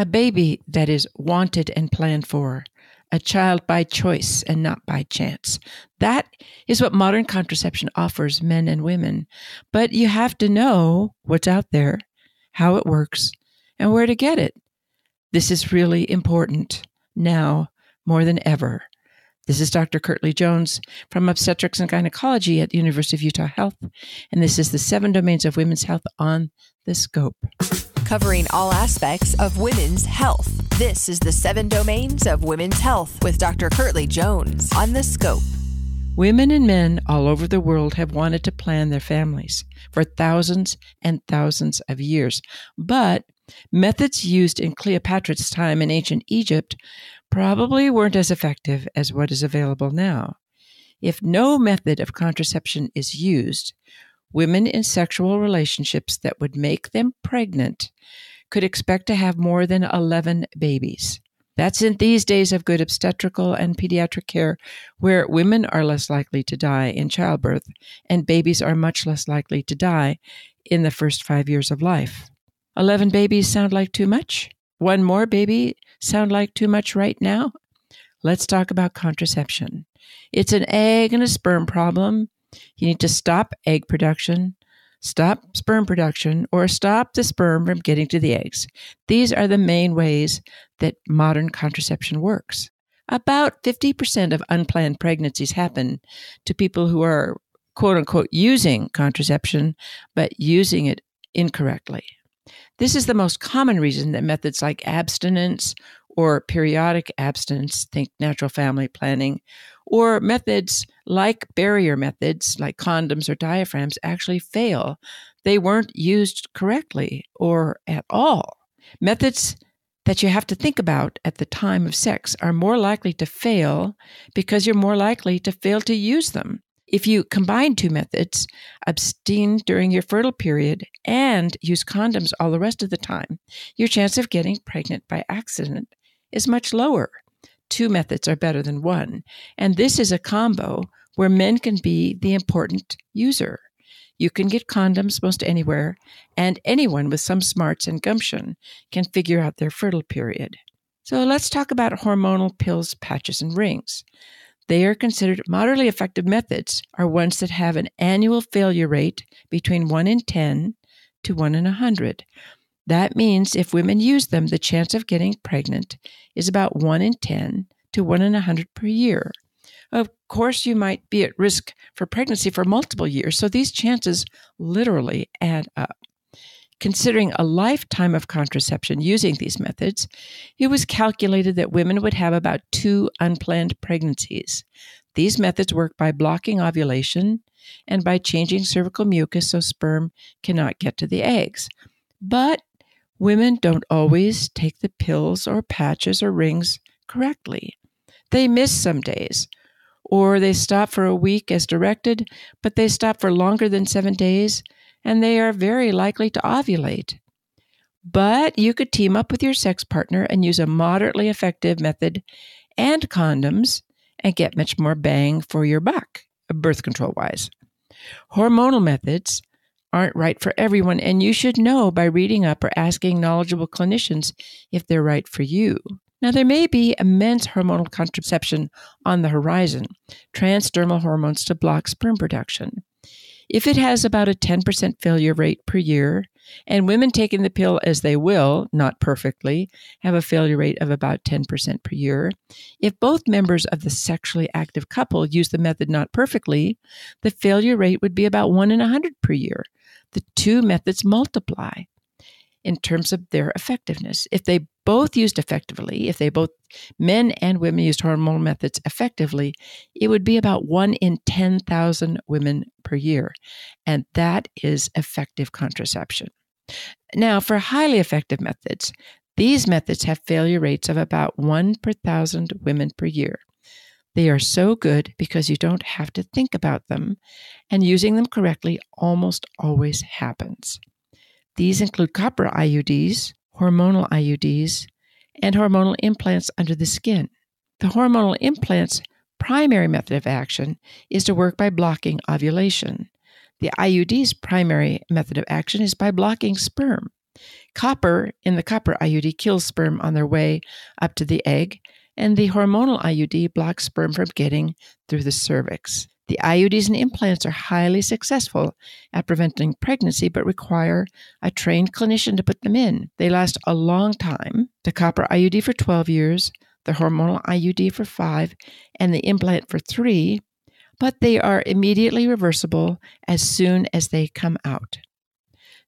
a baby that is wanted and planned for, a child by choice and not by chance. That is what modern contraception offers men and women. But you have to know what's out there, how it works, and where to get it. This is really important now more than ever. This is Dr. Kirtly Jones from Obstetrics and Gynecology at the University of Utah Health, and this is the seven domains of women's health on the scope. Covering all aspects of women's health. This is the seven domains of women's health with Dr. Kirtly Jones on the scope. Women and men all over the world have wanted to plan their families for thousands and thousands of years, but methods used in Cleopatra's time in ancient Egypt probably weren't as effective as what is available now. If no method of contraception is used, women in sexual relationships that would make them pregnant could expect to have more than 11 babies. That's in these days of good obstetrical and pediatric care, where women are less likely to die in childbirth and babies are much less likely to die in the first five years of life. 11 babies sound like too much? One more baby sound like too much right now? Let's talk about contraception. It's an egg and a sperm problem. You need to stop egg production, stop sperm production, or stop the sperm from getting to the eggs. These are the main ways that modern contraception works. About 50% of unplanned pregnancies happen to people who are quote unquote using contraception, but using it incorrectly. This is the most common reason that methods like abstinence or periodic abstinence, think natural family planning, or methods like barrier methods like condoms or diaphragms actually fail. They weren't used correctly or at all. Methods that you have to think about at the time of sex are more likely to fail because you're more likely to fail to use them. If you combine two methods, abstain during your fertile period and use condoms all the rest of the time, your chance of getting pregnant by accident is much lower. Two methods are better than one. And this is a combo where men can be the important user. You can get condoms most anywhere, and anyone with some smarts and gumption can figure out their fertile period. So let's talk about hormonal pills, patches, and rings. They are considered moderately effective methods are ones that have an annual failure rate between 1 in 10 to 1 in 100. That means if women use them, the chance of getting pregnant is about 1 in 10 to 1 in 100 per year. Of course, you might be at risk for pregnancy for multiple years, so these chances literally add up. Considering a lifetime of contraception using these methods, it was calculated that women would have about two unplanned pregnancies. These methods work by blocking ovulation and by changing cervical mucus so sperm cannot get to the eggs. But women don't always take the pills or patches or rings correctly. They miss some days, or they stop for a week as directed, but they stop for longer than seven days and they are very likely to ovulate. But you could team up with your sex partner and use a moderately effective method and condoms and get much more bang for your buck, birth control wise. Hormonal methods aren't right for everyone, and you should know by reading up or asking knowledgeable clinicians if they're right for you. Now, there may be immense hormonal contraception on the horizon, transdermal hormones to block sperm production. If it has about a 10% failure rate per year, and women taking the pill as they will, not perfectly, have a failure rate of about 10% per year, if both members of the sexually active couple use the method not perfectly, the failure rate would be about 1 in 100 per year. The two methods multiply in terms of their effectiveness. If they both used effectively, if they both men and women used hormonal methods effectively, it would be about one in 10,000 women per year. And that is effective contraception. Now, for highly effective methods, these methods have failure rates of about one per thousand women per year. They are so good because you don't have to think about them, and using them correctly almost always happens. These include copper IUDs, hormonal IUDs, and hormonal implants under the skin. The hormonal implant's primary method of action is to work by blocking ovulation. The IUD's primary method of action is by blocking sperm. Copper in the copper IUD kills sperm on their way up to the egg, and the hormonal IUD blocks sperm from getting through the cervix. The IUDs and implants are highly successful at preventing pregnancy, but require a trained clinician to put them in. They last a long time the copper IUD for 12 years, the hormonal IUD for five, and the implant for three, but they are immediately reversible as soon as they come out.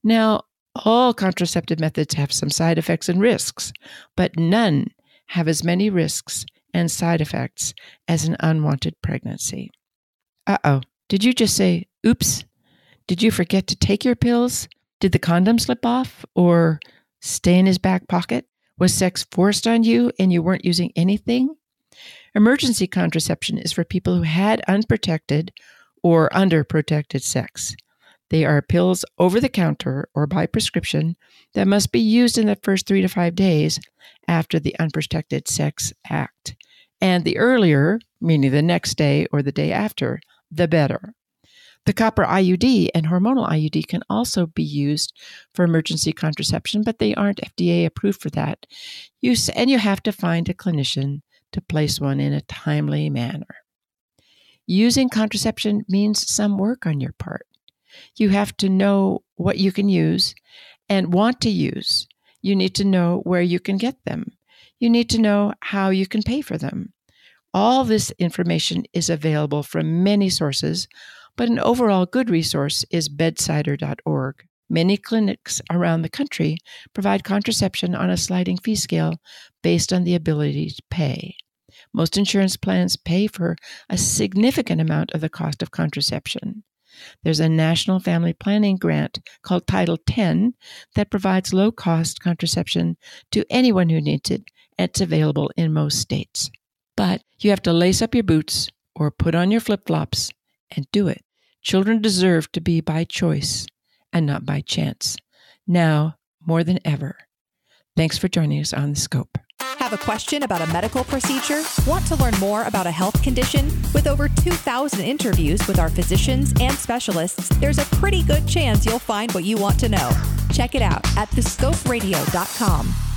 Now, all contraceptive methods have some side effects and risks, but none have as many risks and side effects as an unwanted pregnancy. Uh oh, did you just say, oops? Did you forget to take your pills? Did the condom slip off or stay in his back pocket? Was sex forced on you and you weren't using anything? Emergency contraception is for people who had unprotected or underprotected sex. They are pills over the counter or by prescription that must be used in the first three to five days after the unprotected sex act. And the earlier, meaning the next day or the day after, the better. The copper IUD and hormonal IUD can also be used for emergency contraception, but they aren't FDA approved for that use, and you have to find a clinician to place one in a timely manner. Using contraception means some work on your part. You have to know what you can use and want to use. You need to know where you can get them. You need to know how you can pay for them. All this information is available from many sources, but an overall good resource is bedsider.org. Many clinics around the country provide contraception on a sliding fee scale based on the ability to pay. Most insurance plans pay for a significant amount of the cost of contraception. There's a national family planning grant called Title X that provides low cost contraception to anyone who needs it, and it's available in most states. But you have to lace up your boots or put on your flip flops and do it. Children deserve to be by choice and not by chance. Now, more than ever. Thanks for joining us on the scope. Have a question about a medical procedure? Want to learn more about a health condition? With over 2,000 interviews with our physicians and specialists, there's a pretty good chance you'll find what you want to know. Check it out at thescoperadio.com.